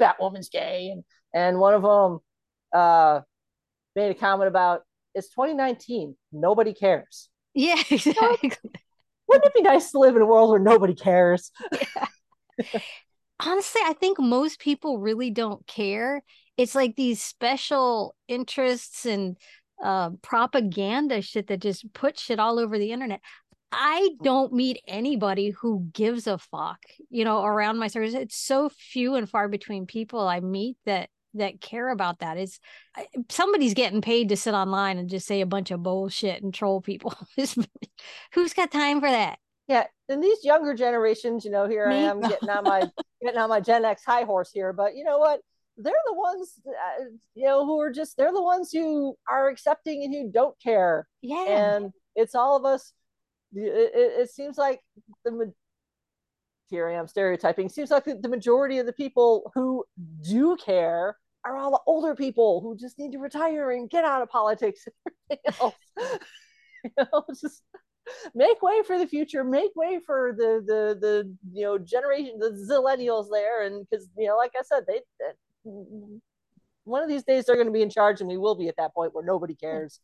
Batwoman's gay. And, and one of them uh, made a comment about, it's 2019. Nobody cares. Yeah, *laughs* exactly. Wouldn't it be nice to live in a world where nobody cares? *laughs* Yeah. Honestly, I think most people really don't care. It's like these special interests and uh, propaganda shit that just put shit all over the internet. I don't meet anybody who gives a fuck, you know, around my circles. It's so few and far between people I meet that that care about that. It's somebody's getting paid to sit online and just say a bunch of bullshit and troll people. *laughs* Who's got time for that? Yeah, and these younger generations, you know, here Me? I am getting on my *laughs* getting on my Gen X high horse here, but you know what? They're the ones, uh, you know, who are just they're the ones who are accepting and who don't care. Yeah, and it's all of us it, it, seems like the here I am stereotyping. Seems like the, majority of the people who do care are all the older people who just need to retire and get out of politics *laughs* *laughs* you know, *laughs* just make way for the future, make way for the the the you know generation, the zillennials there, and because you know, like I said, they, they one of these days they're going to be in charge and we will be at that point where nobody cares.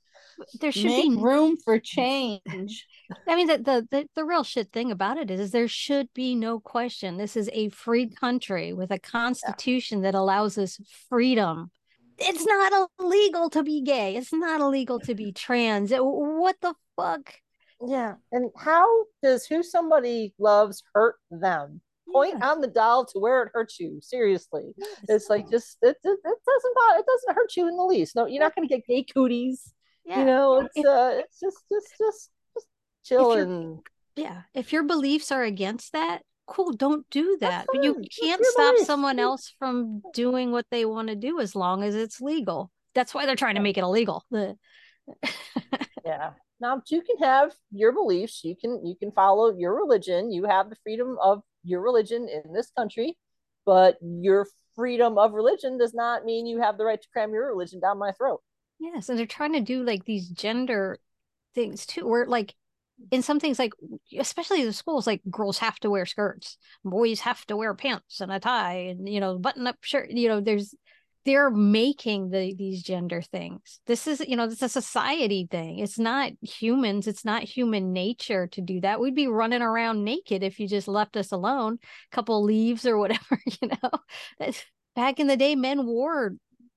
There should Make be room for *laughs* change. I mean the, the, the the real shit thing about it is, is there should be no question. This is a free country with a constitution yeah. that allows us freedom. It's not illegal to be gay. It's not illegal to be trans. What the fuck? Yeah and how does who somebody loves hurt them point yeah. on the doll to where it hurts you. Seriously, yes. it's like just it, it, it doesn't it doesn't hurt you in the least. No, you're not going to get gay cooties. Yeah. You know, it's if, uh, it's just just just just chill and yeah. If your beliefs are against that, cool. Don't do that. But you can't stop beliefs. someone else from doing what they want to do as long as it's legal. That's why they're trying to make it illegal. *laughs* yeah now you can have your beliefs you can you can follow your religion you have the freedom of your religion in this country, but your freedom of religion does not mean you have the right to cram your religion down my throat. Yes, and they're trying to do like these gender things too, where like in some things like especially the schools like girls have to wear skirts boys have to wear pants and a tie and you know button up shirt you know there's they're making the these gender things. This is you know it's a society thing. It's not humans. It's not human nature to do that. We'd be running around naked if you just left us alone a couple leaves or *laughs* whatever you know? Back in the day men wore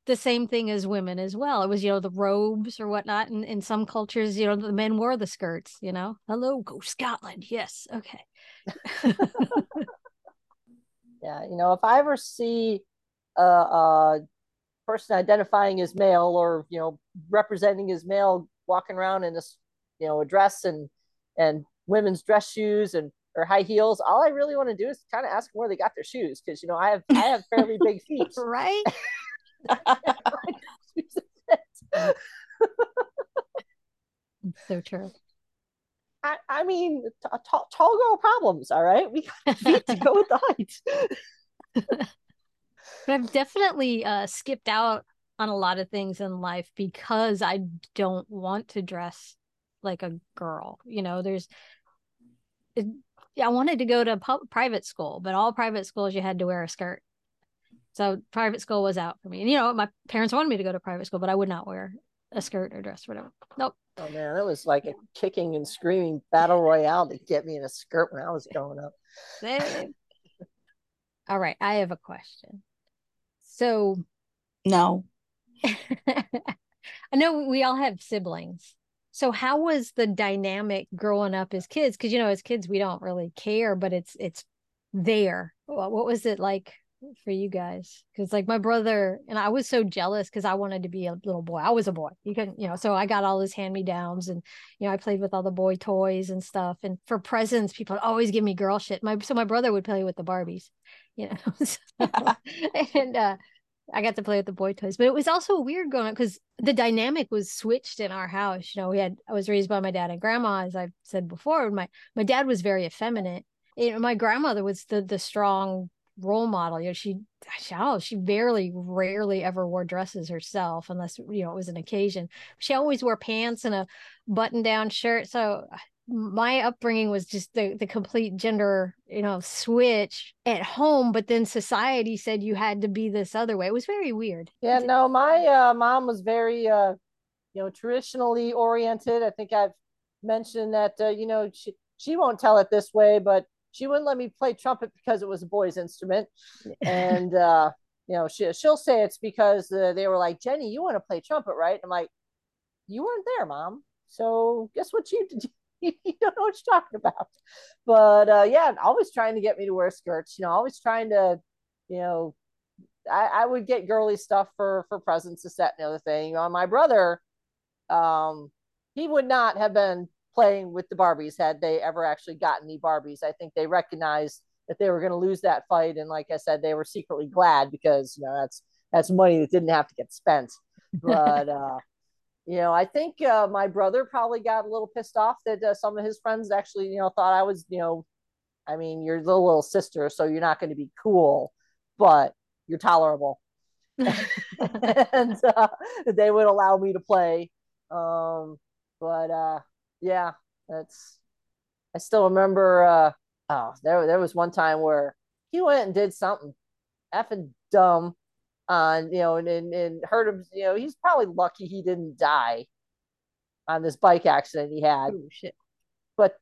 the same thing as women as well. It was you know the robes or whatnot. And in some cultures you know the men wore the skirts you know? Hello go scotland. Yes okay. *laughs* Yeah, you know, if I ever see a, a person identifying as male or you know representing as male walking around in this you know a dress and and women's dress shoes and or high heels, all I really want to do is kind of ask them where they got their shoes because you know I have I have fairly big *laughs* feet, right? *laughs* *laughs* so true. I, I mean, t- tall, tall girl problems. All right, we got feet to go with the height. But I've definitely uh, skipped out on a lot of things in life because I don't want to dress like a girl. You know, there's, it, I wanted to go to pu- private school, but all private schools you had to wear a skirt. So private school was out for me. And you know, my parents wanted me to go to private school, but I would not wear a skirt or dress, whatever. Nope. Oh man, it was like a kicking and screaming battle royale to get me in a skirt when I was growing up. All right, I have a question. So, no. *laughs* I know we all have siblings. So how was the dynamic growing up as kids? Because you know, as kids, we don't really care, but it's it's there. What was it like for you guys because like my brother and i was so jealous because i wanted to be a little boy i was a boy you couldn't you know so i got all his hand me downs and you know i played with all the boy toys and stuff and for presents people always give me girl shit my so my brother would play with the barbies you know *laughs* so, *laughs* and uh I got to play with the boy toys, but it was also weird going up because the dynamic was switched in our house. You know, we had I was raised by my dad and grandma, as I've said before. My my dad was very effeminate. You know, my grandmother was the the strong role model. You know, she oh, she barely, rarely ever wore dresses herself, unless you know it was an occasion. She always wore pants and a button-down shirt. So my upbringing was just the the complete gender, you know, switch at home. But then society said you had to be this other way. It was very weird. Yeah, no, my uh, mom was very, uh, you know, traditionally oriented. I think I've mentioned that, uh, you know, she she won't tell it this way, but she wouldn't let me play trumpet because it was a boy's instrument. *laughs* and, uh, you know, she, she'll say it's because uh, they were like, Jenny, you want to play trumpet, right? I'm like, you weren't there, mom. So guess what you did? *laughs* you don't know what you're talking about. But uh, yeah, always trying to get me to wear skirts, you know, always trying to, you know, I, I would get girly stuff for for presents, this, that, and the other thing. You know, my brother, um, he would not have been playing with the Barbies had they ever actually gotten the Barbies. I think they recognized that they were going to lose that fight, and like I said, they were secretly glad because you know that's that's money that didn't have to get spent. But *laughs* uh, you know, I think uh, my brother probably got a little pissed off that uh, some of his friends actually you know thought I was you know, I mean, you're the little sister, so you're not going to be cool, but you're tolerable. *laughs* and uh, they would allow me to play. Um, but uh, yeah, that's. I still remember. Uh, oh, there there was one time where he went and did something effing dumb on you know and, and, and hurt him. You know, he's probably lucky he didn't die on this bike accident he had. Oh shit! But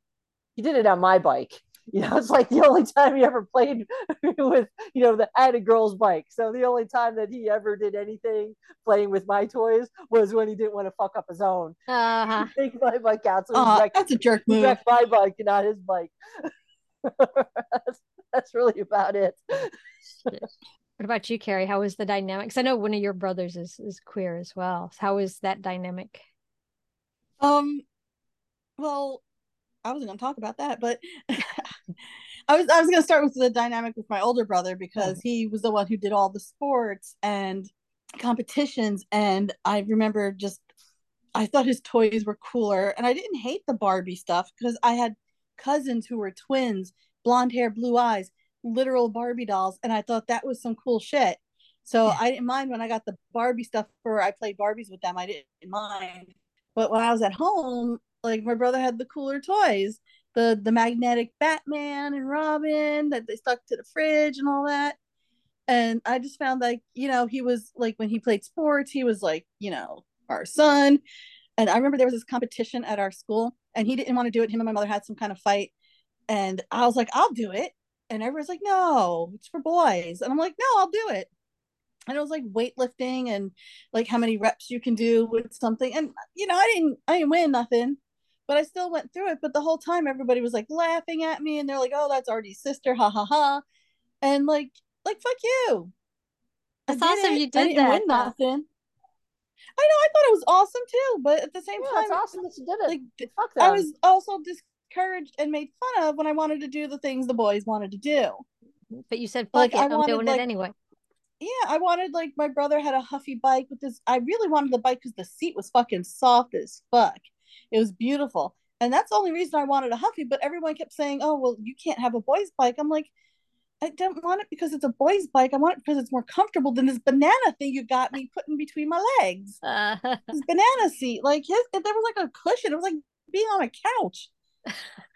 he did it on my bike. *laughs* You know, it's like the only time he ever played *laughs* with, you know, the I had a girl's bike. So the only time that he ever did anything playing with my toys was when he didn't want to fuck up his own. Uh-huh. Take my bike out. So uh, wrecked, that's a jerk move. Wrecked my bike not his bike. *laughs* that's, that's really about it. What about you, Carrie? How was the dynamics? I know one of your brothers is is queer as well. So how is that dynamic? Um, well, I wasn't going to talk about that, but *laughs* I was I was going to start with the dynamic with my older brother because he was the one who did all the sports and competitions, and I remember just I thought his toys were cooler, and I didn't hate the Barbie stuff because I had cousins who were twins, blonde hair, blue eyes, literal Barbie dolls, and I thought that was some cool shit. So yeah. I didn't mind when I got the Barbie stuff for I played Barbies with them. I didn't mind. But when I was at home, like my brother had the cooler toys, the the magnetic Batman and Robin that they stuck to the fridge and all that. And I just found like, you know, he was like when he played sports, he was like, you know, our son. And I remember there was this competition at our school and he didn't want to do it. Him and my mother had some kind of fight. And I was like, I'll do it. And everyone's like, no, it's for boys. And I'm like, no, I'll do it and it was like weightlifting and like how many reps you can do with something and you know i didn't i didn't win nothing but I still went through it. But the whole time, everybody was like laughing at me, and they're like, "Oh, that's Artie's sister, ha ha ha." and like like fuck you. I That's awesome it. you I did didn't that, win nothing. I know. I thought it was awesome too, but at the same Yeah, time, it's awesome that you did it. like Fuck them. I was also discouraged and made fun of when I wanted to do the things the boys wanted to do. But you said fuck Like, it, I I'm wanted, doing like- it anyway. Yeah, I wanted like my brother had a Huffy bike with this. I really wanted the bike because the seat was fucking soft as fuck. It was beautiful, and that's the only reason I wanted a Huffy. But everyone kept saying, "Oh, well, you can't have a boy's bike." I'm like, I don't want it because it's a boy's bike. I want it because it's more comfortable than this banana thing you got me putting between my legs. Uh, *laughs* This banana seat, like his, there was like a cushion. It was like being on a couch.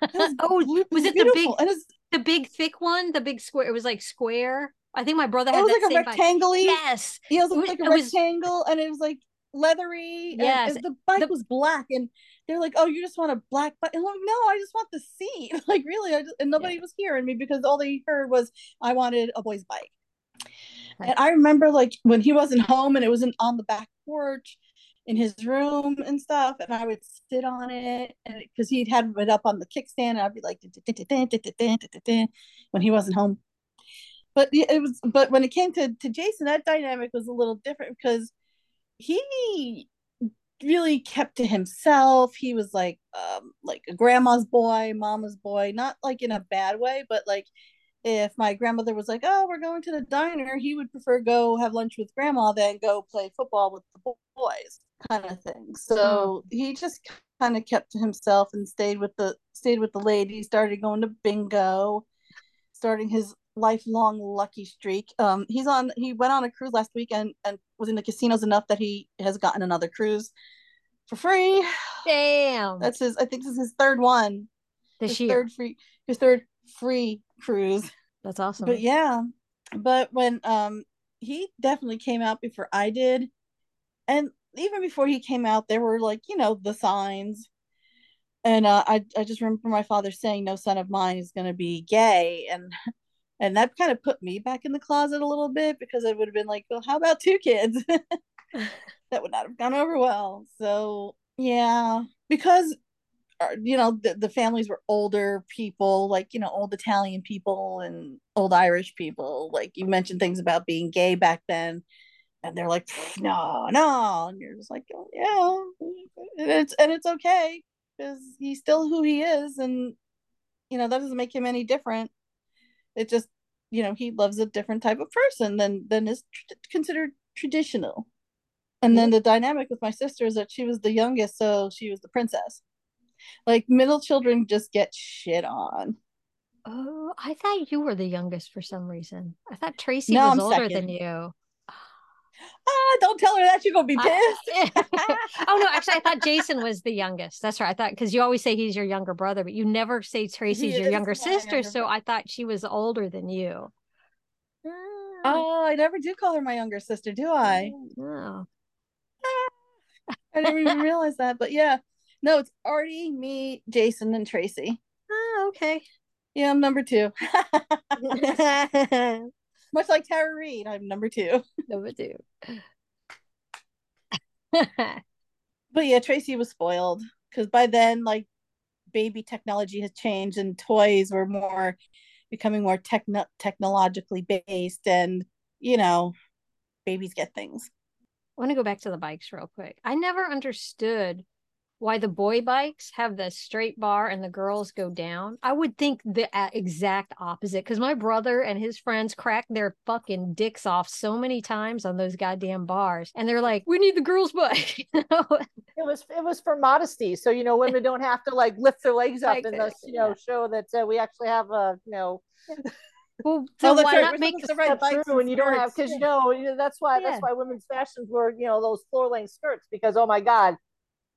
It was, oh, *laughs* it was it the big beautiful. And it's, the big thick one, the big square? It was like square. I think my brother it had was that like a rectangle. Yes, Yeah, it was was- like a it was- rectangle, and it was like leathery. Yes, it- the bike the- was black, and they're like, "Oh, you just want a black bike?" And I'm like, "No, I just want the seat." *laughs* Like, really, I just, and nobody was hearing me because all they heard was I wanted a boy's bike. Right. And I remember like when he wasn't home and it wasn't on the back porch in his room and stuff, and I would sit on it, because he'd had it up on the kickstand, and I'd be like, when he wasn't home. But it was but when it came to to jason that dynamic was a little different because he really kept to himself. He was like um like a grandma's boy mama's boy not like in a bad way but like if my grandmother was like oh we're going to the diner he would prefer go have lunch with grandma than go play football with the boys kind of thing so he just kind of kept to himself and stayed with the stayed with the ladies started going to bingo starting his lifelong lucky streak. Um, he's on. He went on a cruise last weekend and was in the casinos enough that he has gotten another cruise for free. damn. That's his. I think this is his third one. this his year. third free. His third free cruise. That's awesome. But yeah, but when um he definitely came out before I did, and even before he came out, there were like you know the signs. And uh, I I just remember my father saying, "No son of mine is going to be gay," and and that kind of put me back in the closet a little bit because it would have been like, well, how about two kids? *laughs* that would not have gone over well. So yeah, because uh, you know the, the families were older people, like you know old Italian people and old Irish people. Like you mentioned things about being gay back then, and they're like, no, no, and you're just like, oh, yeah, and it's and it's okay because he's still who he is, and you know that doesn't make him any different. It just you know he loves a different type of person than than is tr- considered traditional. And then mm-hmm. the dynamic with my sister is that she was the youngest, so she was the princess. Like middle children just get shit on. oh, I thought you were the youngest for some reason. I thought Tracy No, was I'm older second. than you. Ah, don't tell her that she's gonna be pissed. *laughs* oh no, actually, I thought Jason was the youngest. That's right. I thought because you always say he's your younger brother, but you never say Tracy's He your younger sister. younger so. I thought she was older than you. Ah. Ah. Oh, I never do call her my younger sister, do I? Oh. I didn't even realize that. But yeah, no, it's Artie, me, Jason, and Tracy. Oh, okay. Yeah, I'm number two. *laughs* *laughs* Much like Tara Reid, I'm number two. *laughs* Number two. But yeah, Tracy was spoiled because by then, like, baby technology has changed and toys were more becoming more techno- technologically based, and you know, babies get things. I want to go back to the bikes real quick. I never understood why the boy bikes have the straight bar and the girls go down. I would think the exact opposite because my brother and his friends cracked their fucking dicks off so many times on those goddamn bars. And they're like, we need the girls' bike. *laughs* You know? It was it was for modesty, so you know women don't have to like lift their legs up Like, and thus you know yeah. show that uh, we actually have a you know *laughs* well, *laughs* Oh, why right. not We're make ride step bikes through and you don't have because you know you know, that's why Yeah. that's why women's fashions were you know those floor length skirts because oh my god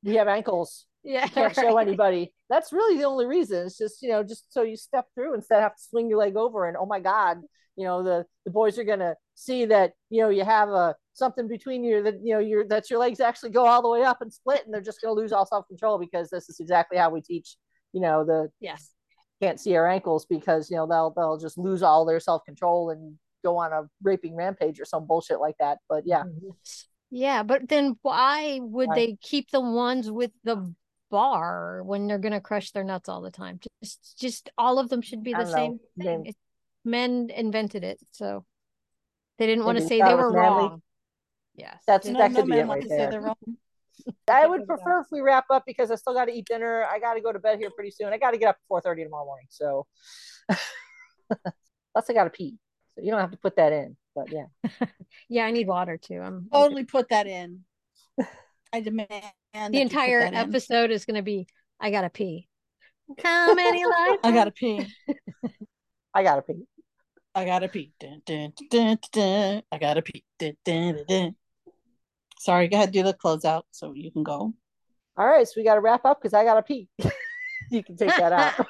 we have ankles yeah, can't show anybody. That's really the only reason. It's just you know just so you step through instead of have to swing your leg over and oh my god, you know the the boys are gonna see that you know you have a something between you that you know your that your legs actually go all the way up and split and they're just gonna lose all self control because this is exactly how we teach you know the Yes. can't see our ankles because you know they'll they'll just lose all their self control and go on a raping rampage or some bullshit like that. But yeah, mm-hmm. Yeah, but then why would Right. they keep the ones with the bar when they're gonna crush their nuts all the time? Just just all of them should be the same know. thing. It- men invented it, so they didn't They want to say they it was were manly? wrong. Yes. That's- they- No, that no could be it right to say there. they're wrong. *laughs* I would prefer if we wrap up because I still got to eat dinner. I got to go to bed here pretty soon. I got to get up at four thirty tomorrow morning. So, *laughs* plus I got to pee. So you don't have to put that in. But yeah, *laughs* yeah, I need water too. I'm Totally put that in. I demand the entire that in. episode is gonna be I gotta pee. How many lives? I gotta pee. *laughs* I got to pee. I gotta pee. Dun, dun, dun, dun, dun. I gotta pee. Dun, dun, dun, dun. Sorry, go ahead, do the closeout so you can go. All right, so we got to wrap up because I got to pee. *laughs* you can take that out.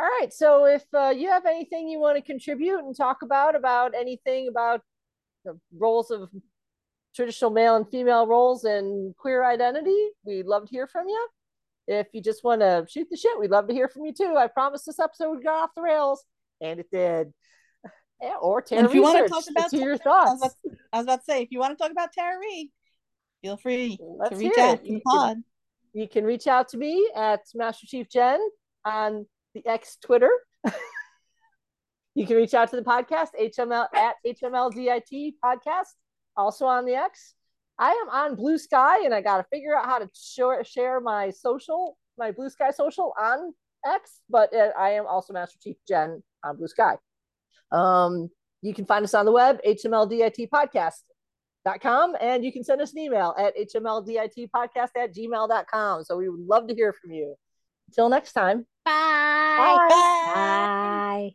All right. So if uh, you have anything you want to contribute and talk about about anything about the roles of traditional male and female roles and queer identity, we'd love to hear from you. If you just want to shoot the shit, we'd love to hear from you too. I promised this episode would go off the rails, and it did. *laughs* Yeah, or Tara And if you want to talk about Let's your Tara- I was, thoughts. about, I was about to say, if you want to talk about Tara Reid, feel free Let's to reach out it. to the You can- pod. you can reach out to me at Master Chief Jen on the X Twitter. *laughs* you can reach out to the podcast HML at HMLDIT podcast, also on the X. I am on Blue Sky, and I got to figure out how to share share my social, my Blue Sky social on X. But uh, I am also Master Chief Jen on Blue Sky. Um, you can find us on the web, HMLDIT podcast com and you can send us an email at hmlditpodcast at gmail.com so we would love to hear from you until next time Bye. Bye. Bye.